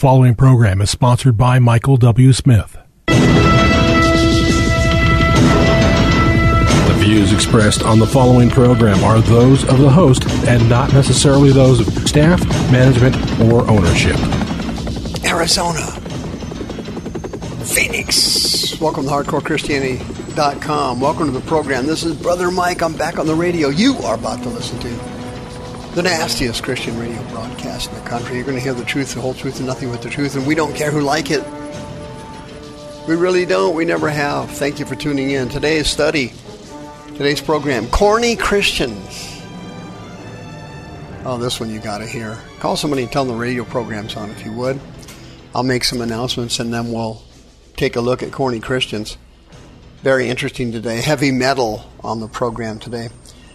following program is sponsored by Michael W. Smith. The views expressed on the following program are those of the host and not necessarily those of staff, management, or ownership. Arizona, Phoenix. Welcome to HardcoreChristianity.com. Welcome to the program. This is Brother Mike. I'm back on the radio. You are about to listen to the nastiest Christian radio broadcast in the country. You're going to hear the truth, the whole truth, and nothing but the truth, and we don't care who like it. We really don't. We never have. Thank you for tuning in. Today's study, today's program, Corny Christians. Oh, this one you got to hear. Call somebody and tell them the radio program's on if you would. I'll make some announcements and then we'll take a look at corny Christians. Very interesting today. Heavy metal on the program today.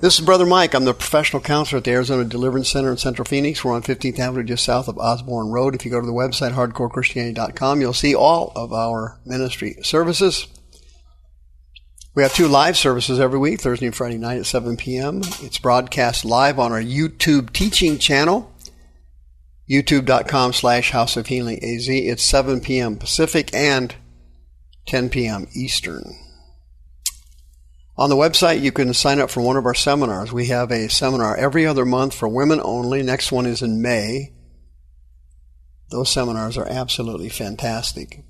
This is Brother Mike. I'm the professional counselor at the Arizona Deliverance Center in Central Phoenix. We're on 15th Avenue, just south of Osborn Road. If you go to the website, hardcorechristianity.com, you'll see all of our ministry services. We have two live services every week, Thursday and Friday night at 7 p.m. It's broadcast live on our YouTube teaching channel, youtube.com slash House of Healing AZ. It's 7 p.m. Pacific and 10 p.m. Eastern. On the website, you can sign up for one of our seminars. We have a seminar every other month for women only. Next one is in May. Those seminars are absolutely fantastic.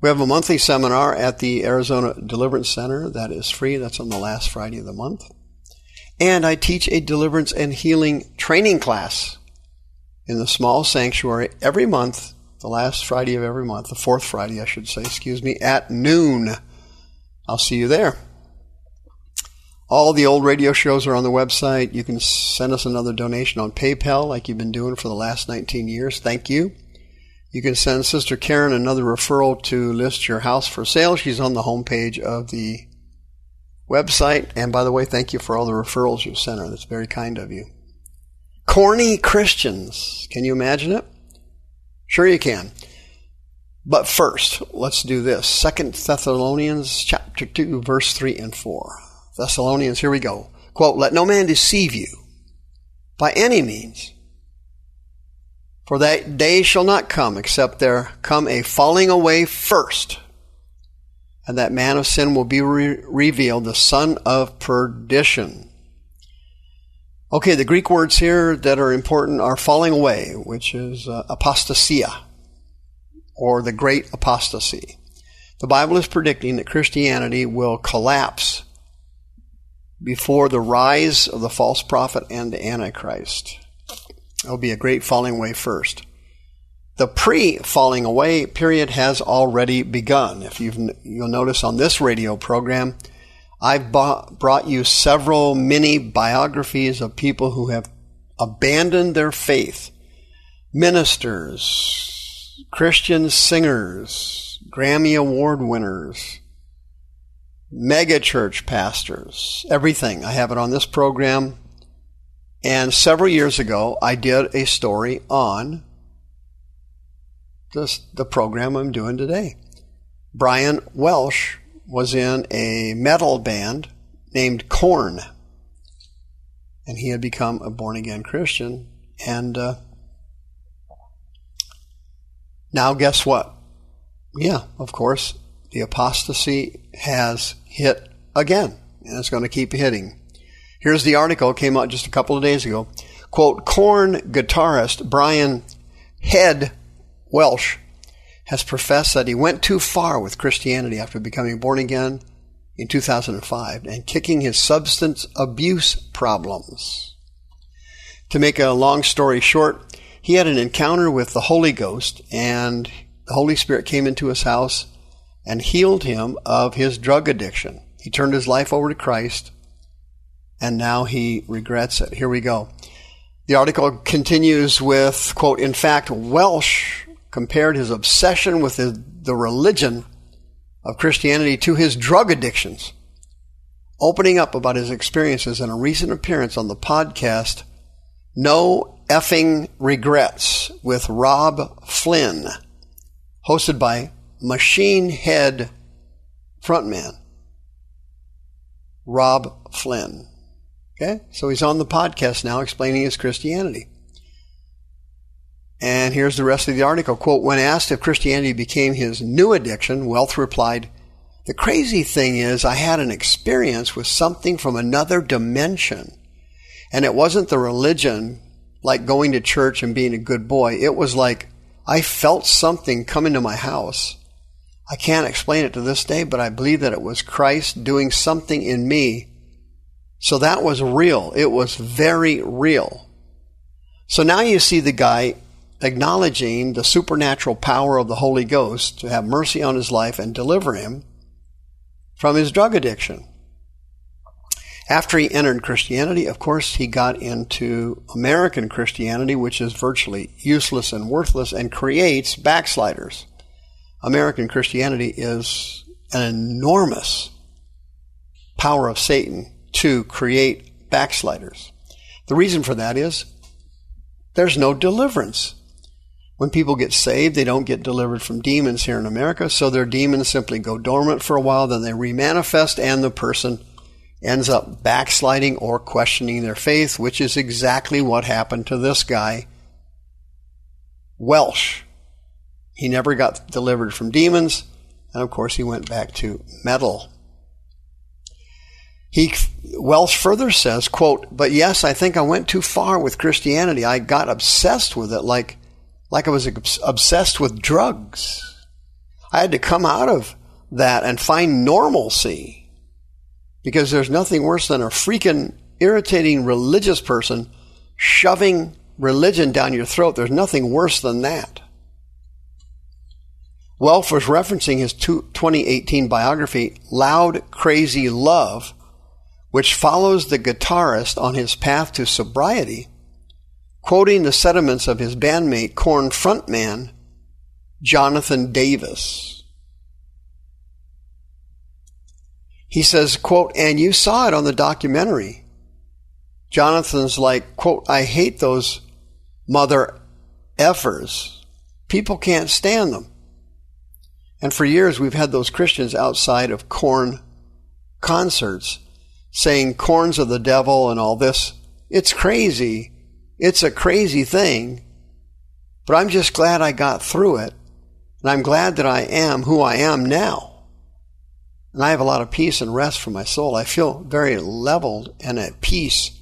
We have a monthly seminar at the Arizona Deliverance Center that is free. That's on the last Friday of the month. And I teach a deliverance and healing training class in the small sanctuary every month, the last Friday of every month, the fourth Friday, I should say, excuse me, at noon. I'll see you there. All the old radio shows are on the website. You can send us another donation on PayPal like you've been doing for the last 19 years. Thank you. You can send Sister Karen another referral to list your house for sale. She's on the homepage of the website. And by the way, thank you for all the referrals you've sent her. That's very kind of you. Corny Christians. Can you imagine it? Sure you can. But first, let's do this. Second Thessalonians chapter 2, verse 3 and 4. Thessalonians, here we go. Quote, Let no man deceive you by any means. For that day shall not come except there come a falling away first, and that man of sin will be re- revealed, the son of perdition. Okay, the Greek words here that are important are falling away, which is uh, apostasia, or the great apostasy. The Bible is predicting that Christianity will collapse before the rise of the false prophet and the Antichrist. There'll be a great falling away first. The pre-falling away period has already begun. If you've, you'll notice on this radio program, I've brought you several mini biographies of people who have abandoned their faith. Ministers, Christian singers, Grammy Award winners, mega church pastors, everything. I have it on this program. And several years ago, I did a story on this, the program I'm doing today. Brian Welch was in a metal band named Korn. And he had become a born again Christian. And uh, now, guess what? Yeah, of course, the apostasy has hit again, and it's going to keep hitting. Here's the article, came out just a couple of days ago. Quote, Korn guitarist Brian Head Welch has professed that he went too far with Christianity after becoming born again in 2005 and kicking his substance abuse problems. To make a long story short, he had an encounter with the Holy Ghost and the Holy Spirit came into his house and healed him of his drug addiction. He turned his life over to Christ, and now he regrets it. Here we go. The article continues with, quote, In fact, Welch compared his obsession with the, the religion of Christianity to his drug addictions, opening up about his experiences in a recent appearance on the podcast No Effing Regrets with Robb Flynn, hosted by Machine Head frontman, Robb Flynn. Okay? So he's on the podcast now explaining his Christianity. And here's the rest of the article. Quote, when asked if Christianity became his new addiction, Welch replied, the crazy thing is I had an experience with something from another dimension. And it wasn't the religion, like going to church and being a good boy. It was like I felt something come into my house. I can't explain it to this day, but I believe that it was Christ doing something in me. So that was real. It was very real. So now you see the guy acknowledging the supernatural power of the Holy Ghost to have mercy on his life and deliver him from his drug addiction. After he entered Christianity, of course, he got into American Christianity, which is virtually useless and worthless and creates backsliders. American Christianity is an enormous power of Satan to create backsliders. The reason for that is there's no deliverance. When people get saved, they don't get delivered from demons here in America, so their demons simply go dormant for a while, then they remanifest, and the person ends up backsliding or questioning their faith, which is exactly what happened to this guy, Welch. He never got delivered from demons, and of course, he went back to metal. He Welch further says, quote, "But yes, I think I went too far with Christianity. I got obsessed with it like like I was obsessed with drugs. I had to come out of that and find normalcy because there's nothing worse than a freaking irritating religious person shoving religion down your throat. There's nothing worse than that. Welch was referencing his 2018 biography, Loud Krazy Love, which follows the guitarist on his path to sobriety quoting the sentiments of his bandmate, Korn frontman, Jonathan Davis. He says, quote, and you saw it on the documentary. Jonathan's like, quote, I hate those mother effers. People can't stand them. And for years we've had those Christians outside of Korn concerts saying Korn's of the devil and all this. It's crazy. It's a crazy thing, but I'm just glad I got through it. And I'm glad that I am who I am now. And I have a lot of peace and rest for my soul. I feel very leveled and at peace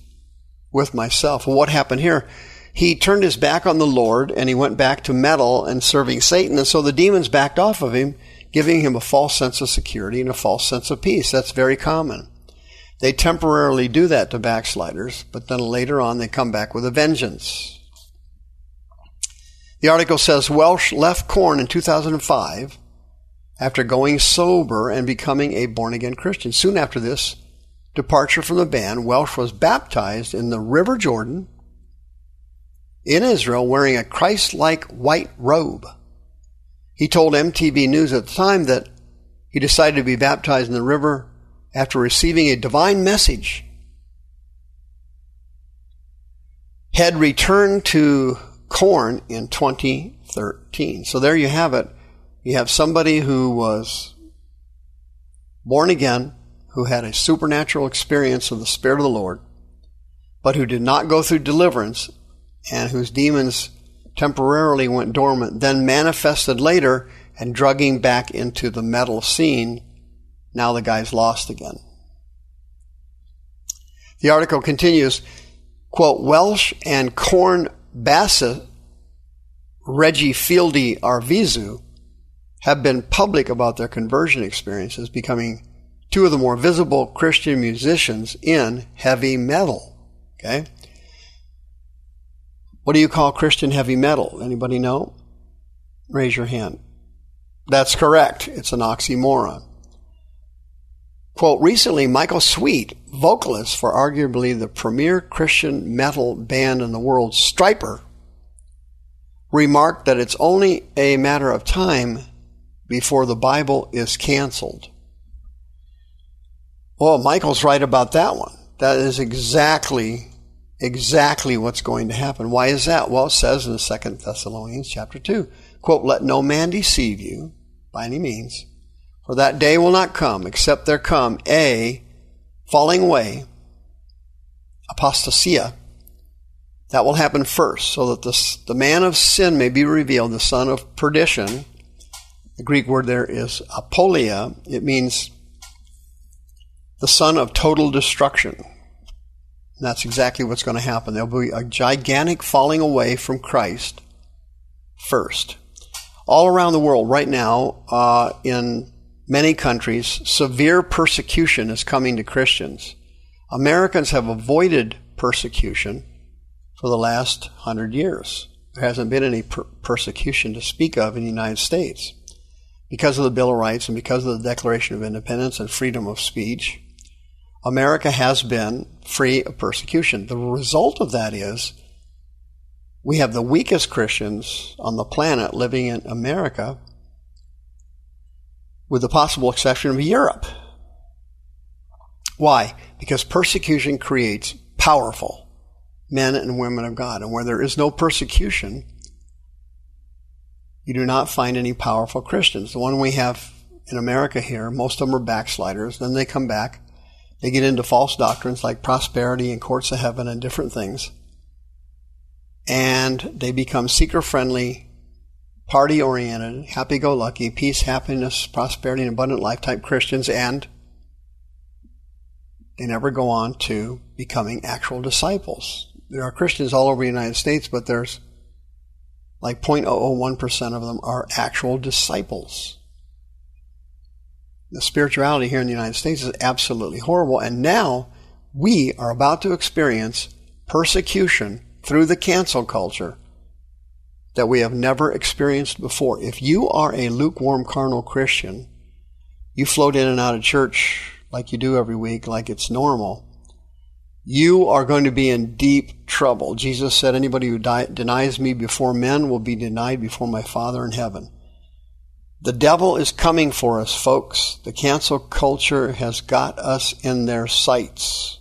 with myself. Well, what happened here? He turned his back on the Lord and he went back to metal and serving Satan. And so the demons backed off of him, giving him a false sense of security and a false sense of peace. That's very common. They temporarily do that to backsliders, but then later on they come back with a vengeance. The article says Welch left Korn in 2005 after going sober and becoming a born again Christian. Soon after this departure from the band, Welch was baptized in the River Jordan in Israel wearing a Christ like white robe. He told MTV News at the time that he decided to be baptized in the river after receiving a divine message, had returned to Korn in 2013. So there you have it. You have somebody who was born again, who had a supernatural experience of the Spirit of the Lord, but who did not go through deliverance and whose demons temporarily went dormant, then manifested later and drugging back into the metal scene now the guy's lost again. The article continues, quote, Welch and Korn bassist, Reggie Fieldy Arvizu, have been public about their conversion experiences, becoming two of the more visible Christian musicians in heavy metal. Okay? What do you call Christian heavy metal? Anybody know? Raise your hand. That's correct. It's an oxymoron. Quote, recently, Michael Sweet, vocalist for arguably the premier Christian metal band in the world, Stryper, remarked that it's only a matter of time before the Bible is canceled. Well, Michael's right about that one. That is exactly, exactly what's going to happen. Why is that? Well, it says in 2 Thessalonians chapter 2, quote, let no man deceive you by any means for that day will not come except there come a falling away, apostasia, That will happen first, so that the, the man of sin may be revealed, the son of perdition. The Greek word there is apoleia. It means the son of total destruction. That's exactly what's going to happen. There'll be a gigantic falling away from Christ first. All around the world, right now, uh, in many countries, severe persecution is coming to Christians. Americans have avoided persecution for the last hundred years. There hasn't been any per- persecution to speak of in the United States because of the Bill of Rights and because of the Declaration of Independence and freedom of speech. America has been free of persecution. The result of that is we have the weakest Christians on the planet living in America, with the possible exception of Europe. Why? Because persecution creates powerful men and women of God. And where there is no persecution, you do not find any powerful Christians. The one we have in America here, most of them are backsliders. Then they come back. They get into false doctrines like prosperity and courts of heaven and different things. And they become seeker friendly, party oriented, happy go lucky, peace, happiness, prosperity, and abundant life type Christians. And they never go on to becoming actual disciples there are Christians all over the United States, but there's like 0.001% of them are actual disciples. The spirituality here in the United States is absolutely horrible. And now we are about to experience persecution through the cancel culture that we have never experienced before. If you are a lukewarm carnal Christian, you float in and out of church like you do every week, like it's normal you are going to be in deep trouble. Jesus said, Anybody who die, denies me before men will be denied before my Father in heaven. The devil is coming for us, folks. The cancel culture has got us in their sights.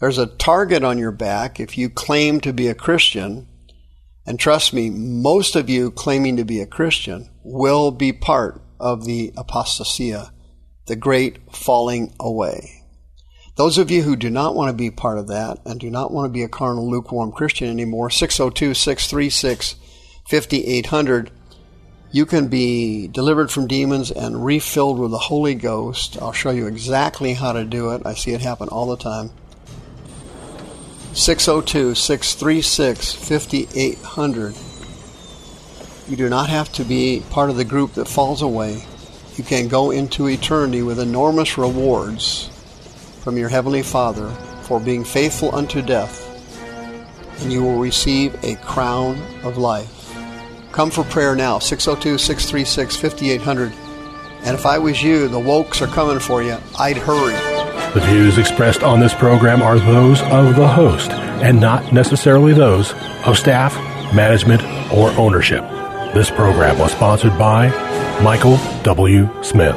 There's a target on your back if you claim to be a Christian. And trust me, most of you claiming to be a Christian will be part of the apostasia, the great falling away. Those of you who do not want to be part of that and do not want to be a carnal, lukewarm Christian anymore, 602 636 5800, you can be delivered from demons and refilled with the Holy Ghost. I'll show you exactly how to do it. I see it happen all the time. 602 636 5800. You do not have to be part of the group that falls away. You can go into eternity with enormous rewards from your Heavenly Father for being faithful unto death, and you will receive a crown of life. Come for prayer now, 602 636 5800. And if I was you, the wokes are coming for you. I'd hurry. The views expressed on this program are those of the host and not necessarily those of staff, management, or ownership. This program was sponsored by Michael W. Smith.